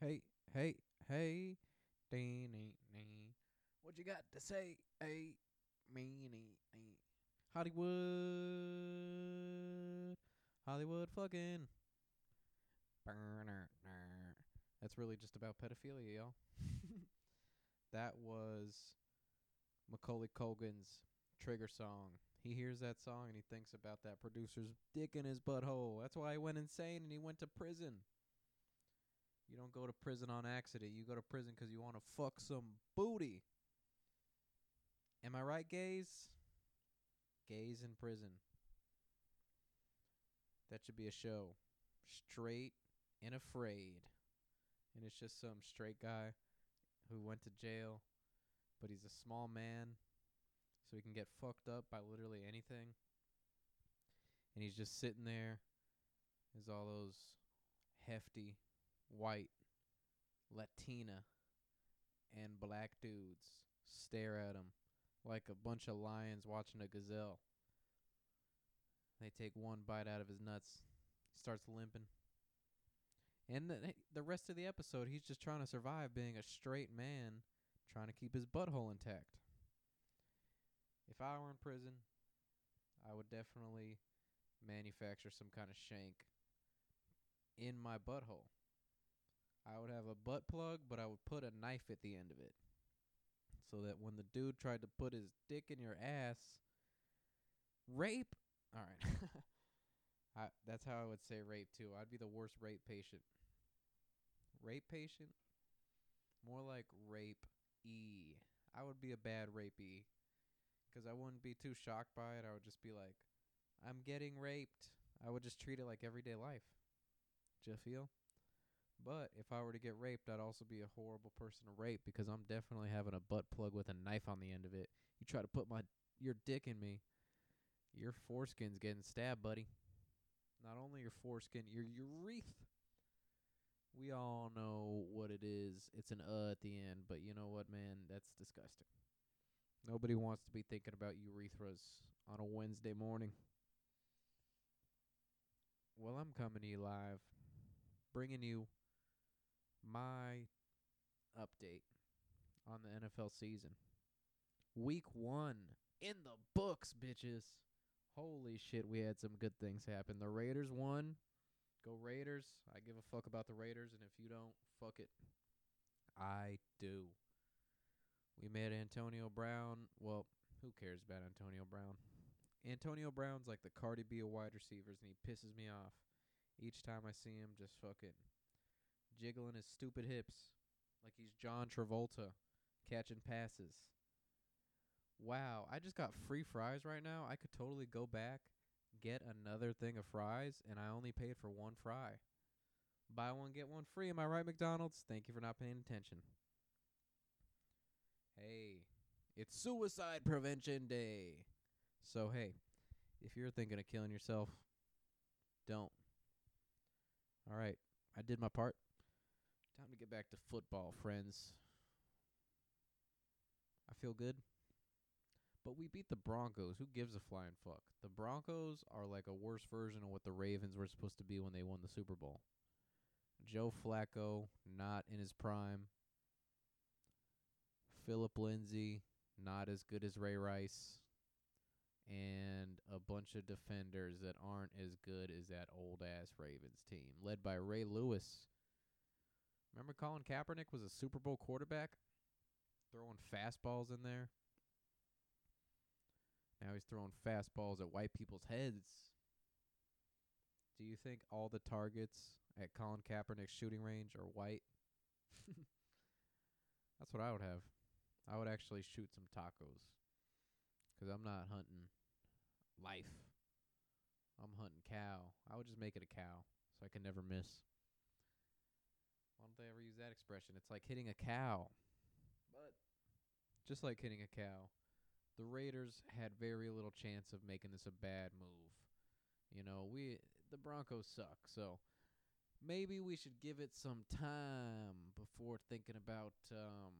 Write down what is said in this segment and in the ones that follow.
Hey, hey, hey. What you got to say? Hey, me, nee, nee. Hollywood. Hollywood fucking. Burner. That's really just about pedophilia, y'all. that was Macaulay Culkin's trigger song. He hears that song and he thinks about that producer's dick in his butthole. That's why he went insane and he went to prison. You don't go to prison on accident. You go to prison because you want to fuck some booty. Am I right, gays? Gays in prison. That should be a show. Straight and afraid. And it's just some straight guy who went to jail, but he's a small man, so he can get fucked up by literally anything. And he's just sitting there as all those hefty white, Latina, and black dudes stare at him like a bunch of lions watching a gazelle. They take one bite out of his nuts. He starts limping. And the, the rest of the episode, he's just trying to survive being a straight man, trying to keep his butthole intact. If I were in prison, I would definitely manufacture some kind of shank in my butthole. I would have a butt plug, but I would put a knife at the end of it. So that when the dude tried to put his dick in your ass, rape. All right. I, that's how I would say rape too. I'd be the worst rape patient. Rape patient? More like rape e. I would be a bad rapey because I wouldn't be too shocked by it. I would just be like, I'm getting raped. I would just treat it like everyday life. Do you feel? But if I were to get raped, I'd also be a horrible person to rape because I'm definitely having a butt plug with a knife on the end of it. You try to put my your dick in me, your foreskin's getting stabbed, buddy. Not only your foreskin, your urethra. We all know what it is. It's an uh at the end, but you know what, man? That's disgusting. Nobody wants to be thinking about urethras on a Wednesday morning. Well, I'm coming to you live, bringing you my update on the NFL season. Week one in the books, bitches. Holy shit, we had some good things happen. The Raiders won. Go Raiders. I give a fuck about the Raiders, and if you don't, fuck it. I do. We made Antonio Brown. Well, who cares about Antonio Brown? Antonio Brown's like the Cardi B of wide receivers, and he pisses me off. Each time I see him, just fucking jiggling his stupid hips like he's John Travolta catching passes. Wow, I just got free fries right now. I could totally go back, get another thing of fries, and I only paid for one fry. Buy one, get one free. Am I right, McDonald's? Thank you for not paying attention. Hey, it's Suicide Prevention Day. So, hey, if you're thinking of killing yourself, don't. All right, I did my part. Time to get back to football, friends. I feel good. But we beat the Broncos. Who gives a flying fuck? The Broncos are like a worse version of what the Ravens were supposed to be when they won the Super Bowl. Joe Flacco, not in his prime. Philip Lindsay, not as good as Ray Rice. And a bunch of defenders that aren't as good as that old ass Ravens team, led by Ray Lewis. Remember Colin Kaepernick was a Super Bowl quarterback? Throwing fastballs in there. Now he's throwing fastballs at white people's heads. Do you think all the targets at Colin Kaepernick's shooting range are white? That's what I would have. I would actually shoot some tacos. Because I'm not hunting life. I'm hunting cow. I would just make it a cow so I can never miss. Why don't they ever use that expression? It's like hitting a cow. But just like hitting a cow, the Raiders had very little chance of making this a bad move. You know, we the Broncos suck, so maybe we should give it some time before thinking about um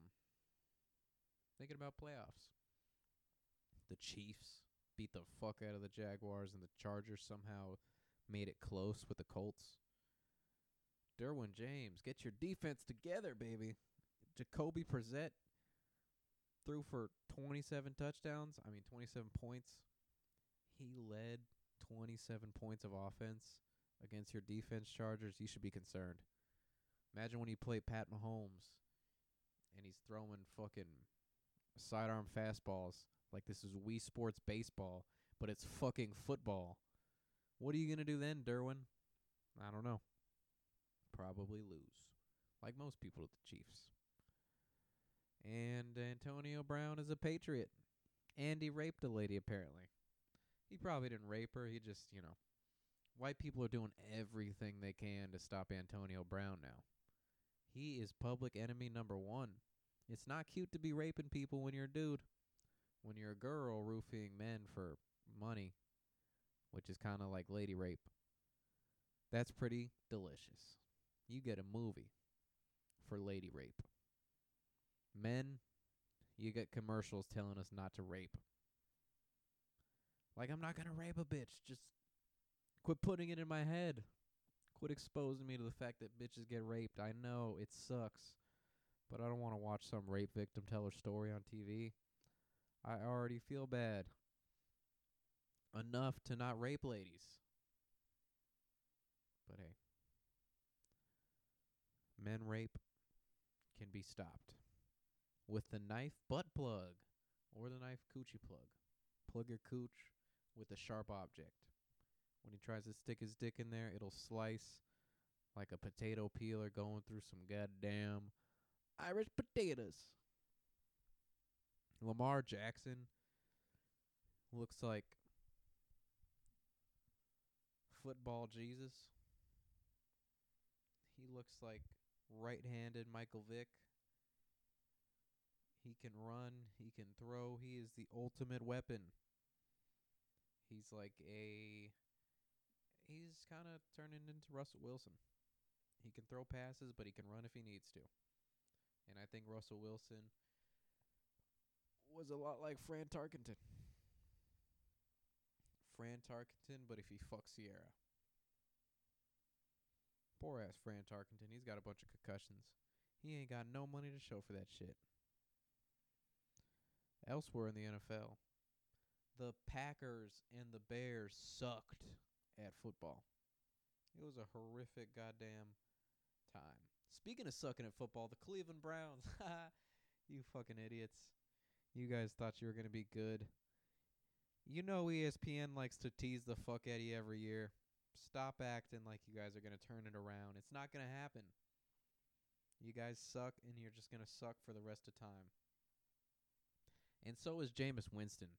thinking about playoffs. The Chiefs beat the fuck out of the Jaguars and the Chargers somehow made it close with the Colts. Derwin James, get your defense together, baby. Jacoby Brissett threw for 27 touchdowns. I mean, 27 points. He led 27 points of offense against your defense, Chargers. You should be concerned. Imagine when you play Pat Mahomes and he's throwing fucking sidearm fastballs like this is Wii Sports baseball, but it's fucking football. What are you going to do then, Derwin? I don't know. Probably lose, like most people with the Chiefs. And Antonio Brown is a patriot. And he raped a lady, apparently. He probably didn't rape her. He just, you know. White people are doing everything they can to stop Antonio Brown now. He is public enemy number one. It's not cute to be raping people when you're a dude. When you're a girl roofing men for money, which is kind of like lady rape. That's pretty delicious. You get a movie for lady rape. Men, you get commercials telling us not to rape. Like, I'm not going to rape a bitch. Just quit putting it in my head. Quit exposing me to the fact that bitches get raped. I know it sucks, but I don't want to watch some rape victim tell her story on TV. I already feel bad enough to not rape ladies. But hey, men rape can be stopped with the knife butt plug or the knife coochie plug. Plug your cooch with a sharp object. When he tries to stick his dick in there, it'll slice like a potato peeler going through some goddamn Irish potatoes. Lamar Jackson looks like football Jesus. He looks like right-handed Michael Vick. He can run, he can throw. He is the ultimate weapon. He's like a he's kind of turning into Russell Wilson. He can throw passes, but he can run if he needs to. And I think Russell Wilson was a lot like Fran Tarkenton. Fran Tarkenton, but if he fucks Sierra. Poor ass Fran Tarkenton. He's got a bunch of concussions. He ain't got no money to show for that shit. Elsewhere in the NFL, the Packers and the Bears sucked at football. It was a horrific goddamn time. Speaking of sucking at football, the Cleveland Browns. you fucking idiots. You guys thought you were going to be good. You know ESPN likes to tease the fuck out of you every year. Stop acting like you guys are going to turn it around. It's not going to happen. You guys suck, and you're just going to suck for the rest of time. And so is Jameis Winston.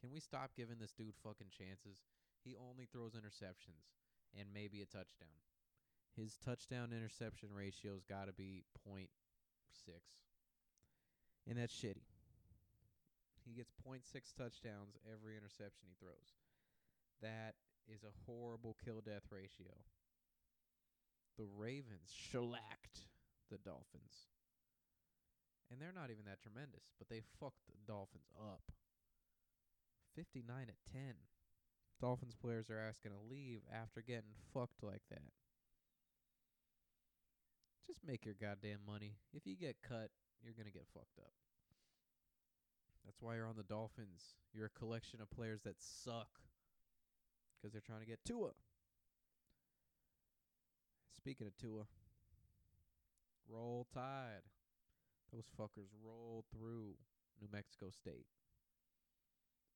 Can we stop giving this dude fucking chances? He only throws interceptions and maybe a touchdown. His touchdown interception ratio's got to be 0.6. And that's shitty. He gets 0.6 touchdowns every interception he throws. That is a horrible kill death ratio. The Ravens shellacked the Dolphins. And they're not even that tremendous, but they fucked the Dolphins up. 59 at 10. Dolphins players are asking to leave after getting fucked like that. Just make your goddamn money. If you get cut, you're going to get fucked up. That's why you're on the Dolphins. You're a collection of players that suck because they're trying to get Tua. Speaking of Tua, roll tide. Those fuckers rolled through New Mexico State.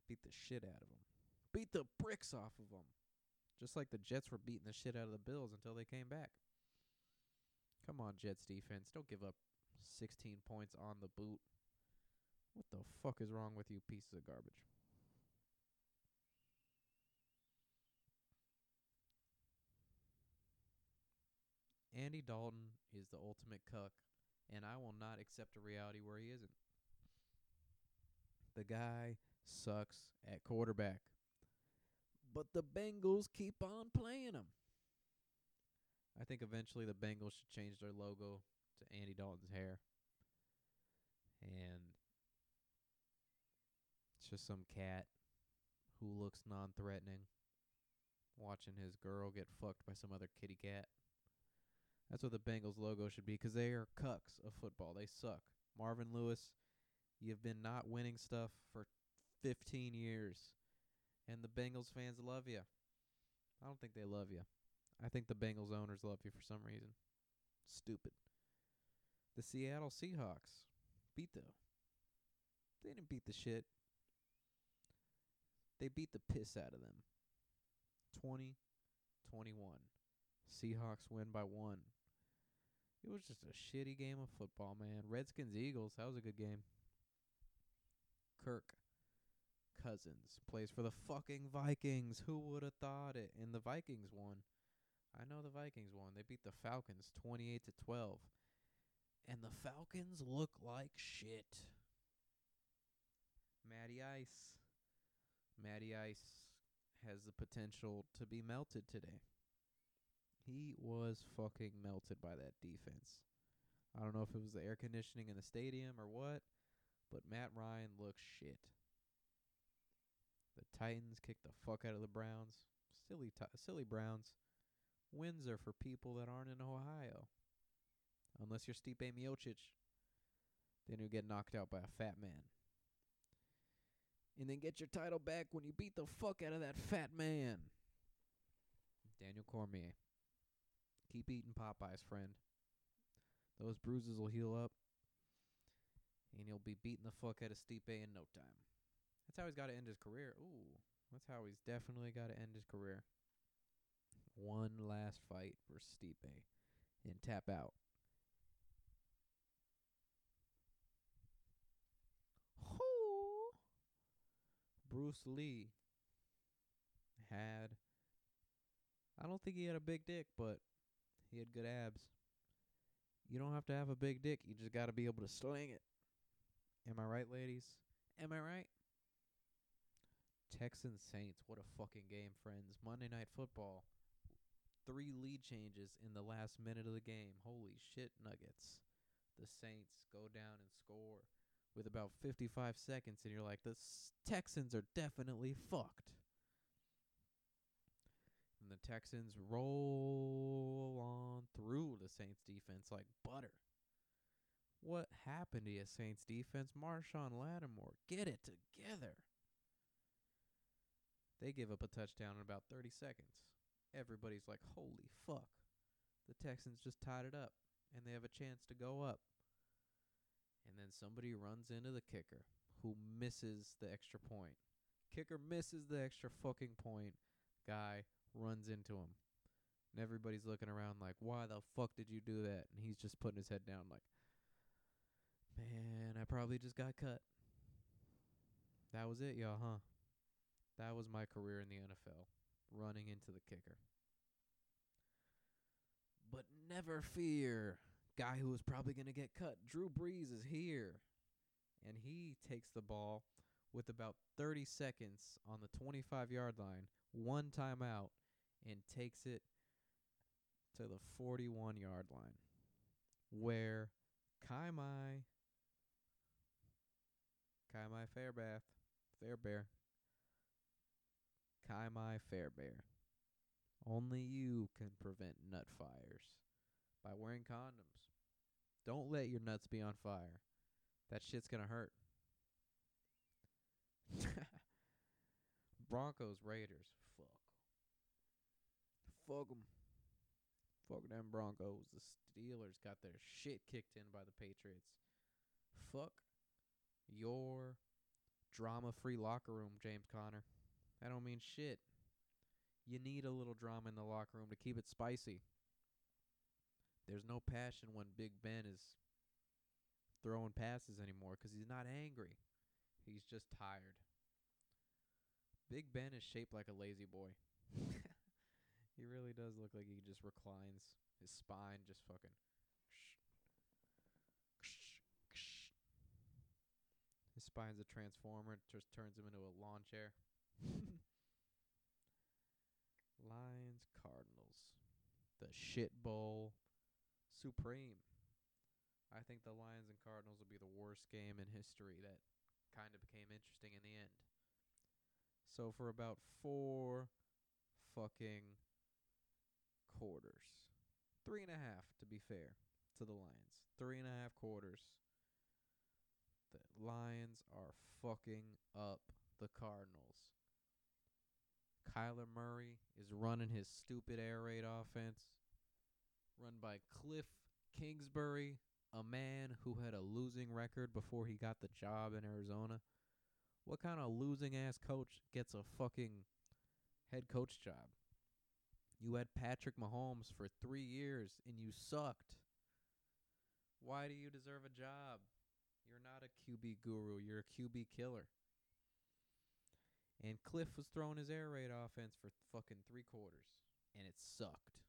Beat the shit out of them. Beat the bricks off of them. Just like the Jets were beating the shit out of the Bills until they came back. Come on, Jets defense. Don't give up 16 points on the boot. What the fuck is wrong with you pieces of garbage? Andy Dalton is the ultimate cuck, and I will not accept a reality where he isn't. The guy sucks at quarterback. But the Bengals keep on playing him. I think eventually the Bengals should change their logo to Andy Dalton's hair. And it's just some cat who looks non threatening watching his girl get fucked by some other kitty cat. That's what the Bengals logo should be 'cause they are cucks of football. They suck. Marvin Lewis, you've been not winning stuff for 15 years, and the Bengals fans love you. I don't think they love you. I think the Bengals owners love you for some reason. Stupid. The Seattle Seahawks beat the. They didn't beat the shit. They beat the piss out of them. 20 21. Seahawks win by one. It was just a shitty game of football, man. Redskins Eagles, that was a good game. Kirk Cousins plays for the fucking Vikings. Who would have thought it? And the Vikings won. I know the Vikings won. They beat the Falcons 28 to 12. And the Falcons look like shit. Matty Ice. Matty Ice has the potential to be melted today. He was fucking melted by that defense. I don't know if it was the air conditioning in the stadium or what, but Matt Ryan looks shit. The Titans kicked the fuck out of the Browns. Silly, ti silly Browns. Wins are for people that aren't in Ohio. Unless you're Stipe Miocic, then you get knocked out by a fat man. And then get your title back when you beat the fuck out of that fat man. Daniel Cormier. Keep eating Popeyes, friend. Those bruises will heal up. And you'll be beating the fuck out of Stipe in no time. That's how he's got to end his career. Ooh, that's how he's definitely got to end his career. One last fight for Stipe and tap out. Hoo! Bruce Lee had. I don't think he had a big dick, but he had good abs. You don't have to have a big dick. You just got to be able to sling it. Am I right, ladies? Am I right? Texans Saints. What a fucking game, friends. Monday Night Football. Three lead changes in the last minute of the game. Holy shit, Nuggets. The Saints go down and score with about 55 seconds, and you're like, the Texans are definitely fucked. And the Texans roll on through the Saints defense like butter. What happened to your Saints defense? Marshon Lattimore, get it together. They give up a touchdown in about 30 seconds. Everybody's like, holy fuck. The Texans just tied it up, and they have a chance to go up. And then somebody runs into the kicker who misses the extra point. Kicker misses the extra fucking point. Guy runs into him. And everybody's looking around like, why the fuck did you do that? And he's just putting his head down like, man, I probably just got cut. That was it, y'all, huh? That was my career in the NFL, running into the kicker. But never fear. Guy who was probably going to get cut. Drew Brees is here. And he takes the ball with about 30 seconds on the 25 yard line, one timeout, and takes it to the 41 yard line, where Kai Mai, Kai Mai Fairbath, Fairbear, Kai Mai Fairbear. Only you can prevent nut fires by wearing condoms. Don't let your nuts be on fire. That shit's gonna hurt. Broncos Raiders. Fuck. Fuck 'em. Fuck them Broncos. The Steelers got their shit kicked in by the Patriots. Fuck your drama free locker room, James Conner. That don't mean shit. You need a little drama in the locker room to keep it spicy. There's no passion when Big Ben is throwing passes anymore 'cause he's not angry. He's just tired. Big Ben is shaped like a lazy boy. he really does look like he just reclines. His spine just fucking. His spine's a transformer. It just turns him into a lawn chair. Lions, Cardinals. The shit bowl supreme. I think the Lions and Cardinals will be the worst game in history that kind of became interesting in the end. So for about four fucking quarters, Three and a half, to be fair to the Lions. Three and a half quarters. The Lions are fucking up the Cardinals. Kyler Murray is running his stupid air raid offense, run by Cliff Kingsbury, a man who had a losing record before he got the job in Arizona. What kind of losing ass coach gets a fucking head coach job? You had Patrick Mahomes for three years and you sucked. Why do you deserve a job? You're not a QB guru, you're a QB killer. And Cliff was throwing his air raid offense for fucking three quarters, and it sucked.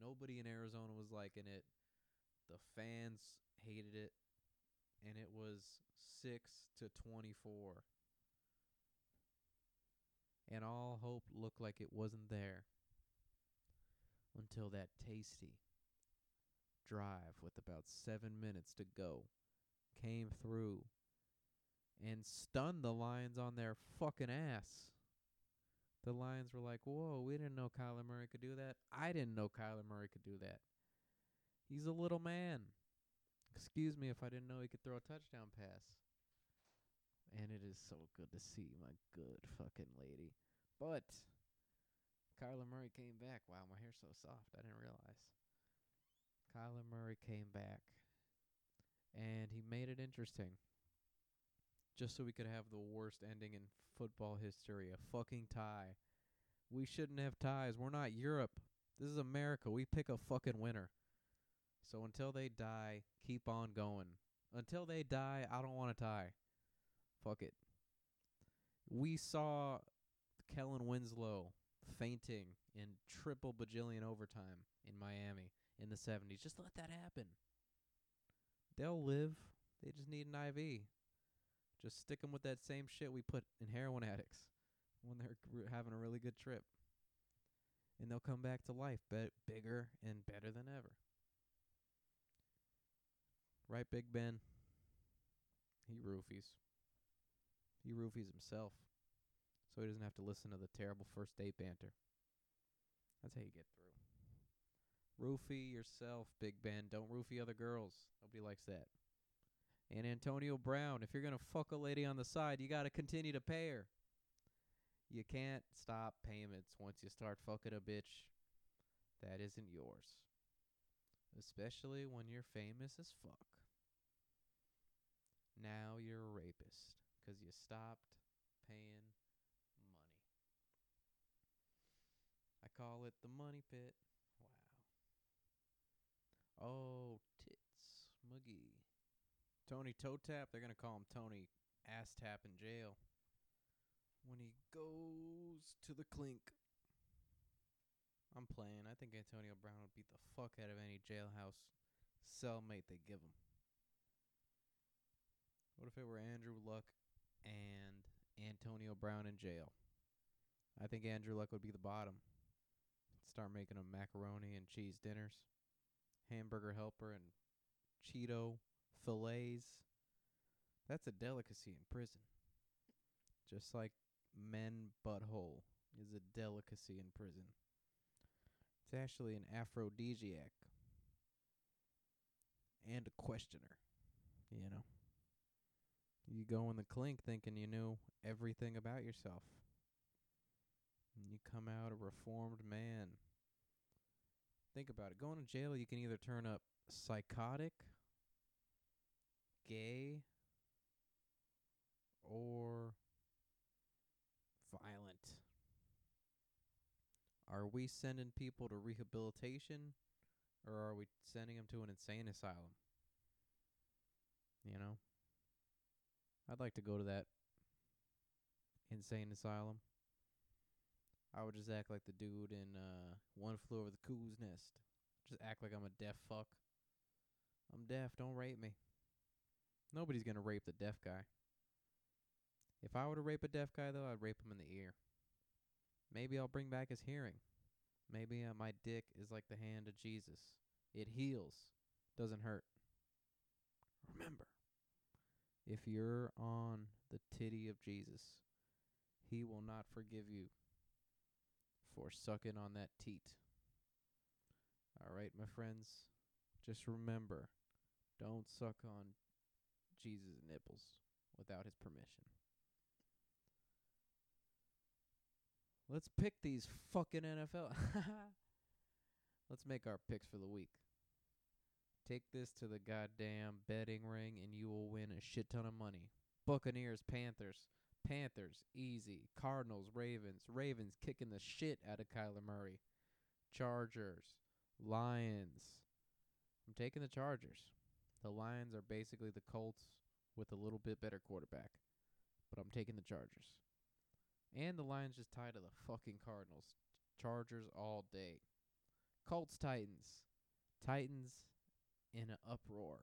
Nobody in Arizona was liking it. The fans hated it, and it was 6 to 24. And all hope looked like it wasn't there until that tasty drive with about seven minutes to go came through and stunned the Lions on their fucking ass. The Lions were like, whoa, we didn't know Kyler Murray could do that. I didn't know Kyler Murray could do that. He's a little man. Excuse me if I didn't know he could throw a touchdown pass. And it is so good to see my good fucking lady. But Kyler Murray came back. Wow, my hair's so soft. I didn't realize. Kyler Murray came back. And he made it interesting. Just so we could have the worst ending in football history a fucking tie. We shouldn't have ties. We're not Europe. This is America. We pick a fucking winner. So until they die, keep on going. Until they die, I don't want to tie. Fuck it. We saw Kellen Winslow fainting in triple bajillion overtime in Miami in the 70s. Just let that happen. They'll live. They just need an IV. Just stick them with that same shit we put in heroin addicts when they're having a really good trip. And they'll come back to life be- bigger and better than ever. Right, Big Ben? He roofies. He roofies himself. So he doesn't have to listen to the terrible first date banter. That's how you get through. Roofie yourself, Big Ben. Don't roofie other girls. Nobody likes that. And Antonio Brown, if you're going to fuck a lady on the side, you got to continue to pay her. You can't stop payments once you start fucking a bitch that isn't yours. Especially when you're famous as fuck. Now you're a rapist because you stopped paying money. I call it the money pit. Wow. Oh, tits. Muggy. Tony Toe Tap, they're going to call him Tony Ass Tap in jail. When he goes to the clink. I'm playing. I think Antonio Brown would beat the fuck out of any jailhouse cellmate they give him. What if it were Andrew Luck and Antonio Brown in jail? I think Andrew Luck would be the bottom. Start making them macaroni and cheese dinners, hamburger helper and Cheeto fillets. That's a delicacy in prison. Just like men butthole is a delicacy in prison. It's actually an aphrodisiac and a questioner, you know. You go in the clink thinking you knew everything about yourself. And you come out a reformed man. Think about it. Going to jail, you can either turn up psychotic, gay, or violent. Are we sending people to rehabilitation or are we sending them to an insane asylum? You know? I'd like to go to that insane asylum. I would just act like the dude in uh One Flew Over the Cuckoo's Nest. Just act like I'm a deaf fuck. I'm deaf, don't rape me. Nobody's gonna rape the deaf guy. If I were to rape a deaf guy though, I'd rape him in the ear. Maybe I'll bring back his hearing. Maybe uh, my dick is like the hand of Jesus. It heals, doesn't hurt. Remember, if you're on the titty of Jesus, he will not forgive you for sucking on that teat. All right, my friends. Just remember, don't suck on Jesus' nipples without his permission. Let's pick these fucking NFL. Let's make our picks for the week. Take this to the goddamn betting ring and you will win a shit ton of money. Buccaneers, Panthers. Panthers, easy. Cardinals, Ravens. Ravens kicking the shit out of Kyler Murray. Chargers, Lions. I'm taking the Chargers. The Lions are basically the Colts with a little bit better quarterback. But I'm taking the Chargers. And the Lions just tied to the fucking Cardinals. Chargers all day. Colts, Titans. Titans in an uproar.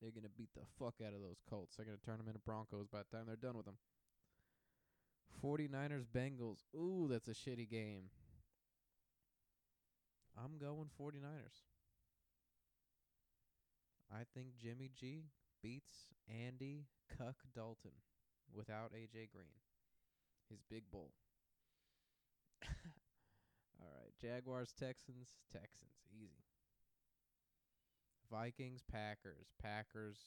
They're going to beat the fuck out of those Colts. They're going to turn them into Broncos by the time they're done with them. 49ers, Bengals. Ooh, that's a shitty game. I'm going 49ers. I think Jimmy G beats Andy Cuck Dalton without AJ Green. His big bull. All right. Jaguars, Texans, Texans. Easy. Vikings, Packers, Packers,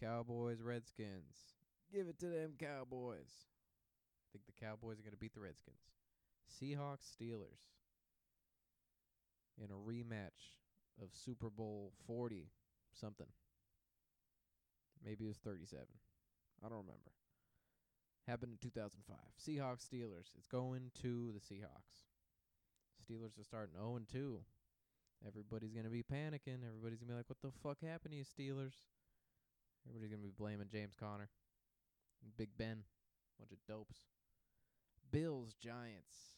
Cowboys, Redskins. Give it to them Cowboys. Think the Cowboys are going to beat the Redskins. Seahawks, Steelers. In a rematch of Super Bowl 40 something. Maybe it was 37. I don't remember. Happened in 2005. Seahawks, Steelers. It's going to the Seahawks. Steelers are starting 0 and 2. Everybody's going to be panicking. Everybody's going to be like, what the fuck happened to you, Steelers? Everybody's going to be blaming James Conner. Big Ben. Bunch of dopes. Bills, Giants.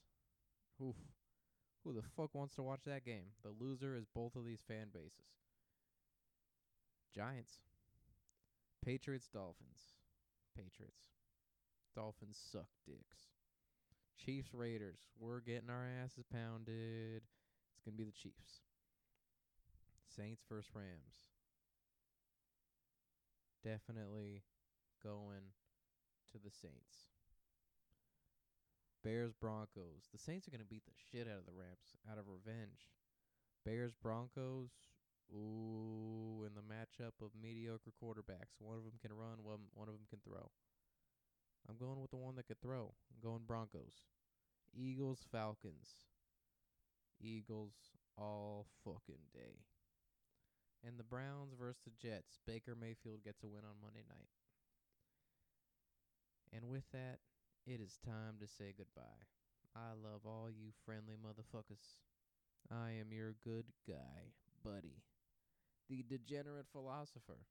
Oof. Who the fuck wants to watch that game? The loser is both of these fan bases. Giants. Patriots, Dolphins. Patriots. Dolphins suck dicks. Chiefs, Raiders. We're getting our asses pounded. It's going to be the Chiefs. Saints versus Rams. Definitely going to the Saints. Bears Broncos. The Saints are going to beat the shit out of the Rams out of revenge. Bears Broncos. Ooh, in the matchup of mediocre quarterbacks. One of them can run, one one of them can throw. I'm going with the one that could throw. I'm going Broncos. Eagles Falcons. Eagles all fucking day. And the Browns versus the Jets. Baker Mayfield gets a win on Monday night. And with that, it is time to say goodbye. I love all you friendly motherfuckers. I am your good guy, buddy. The degenerate philosopher.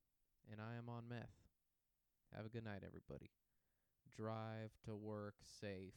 And I am on meth. Have a good night, everybody. Drive to work safe.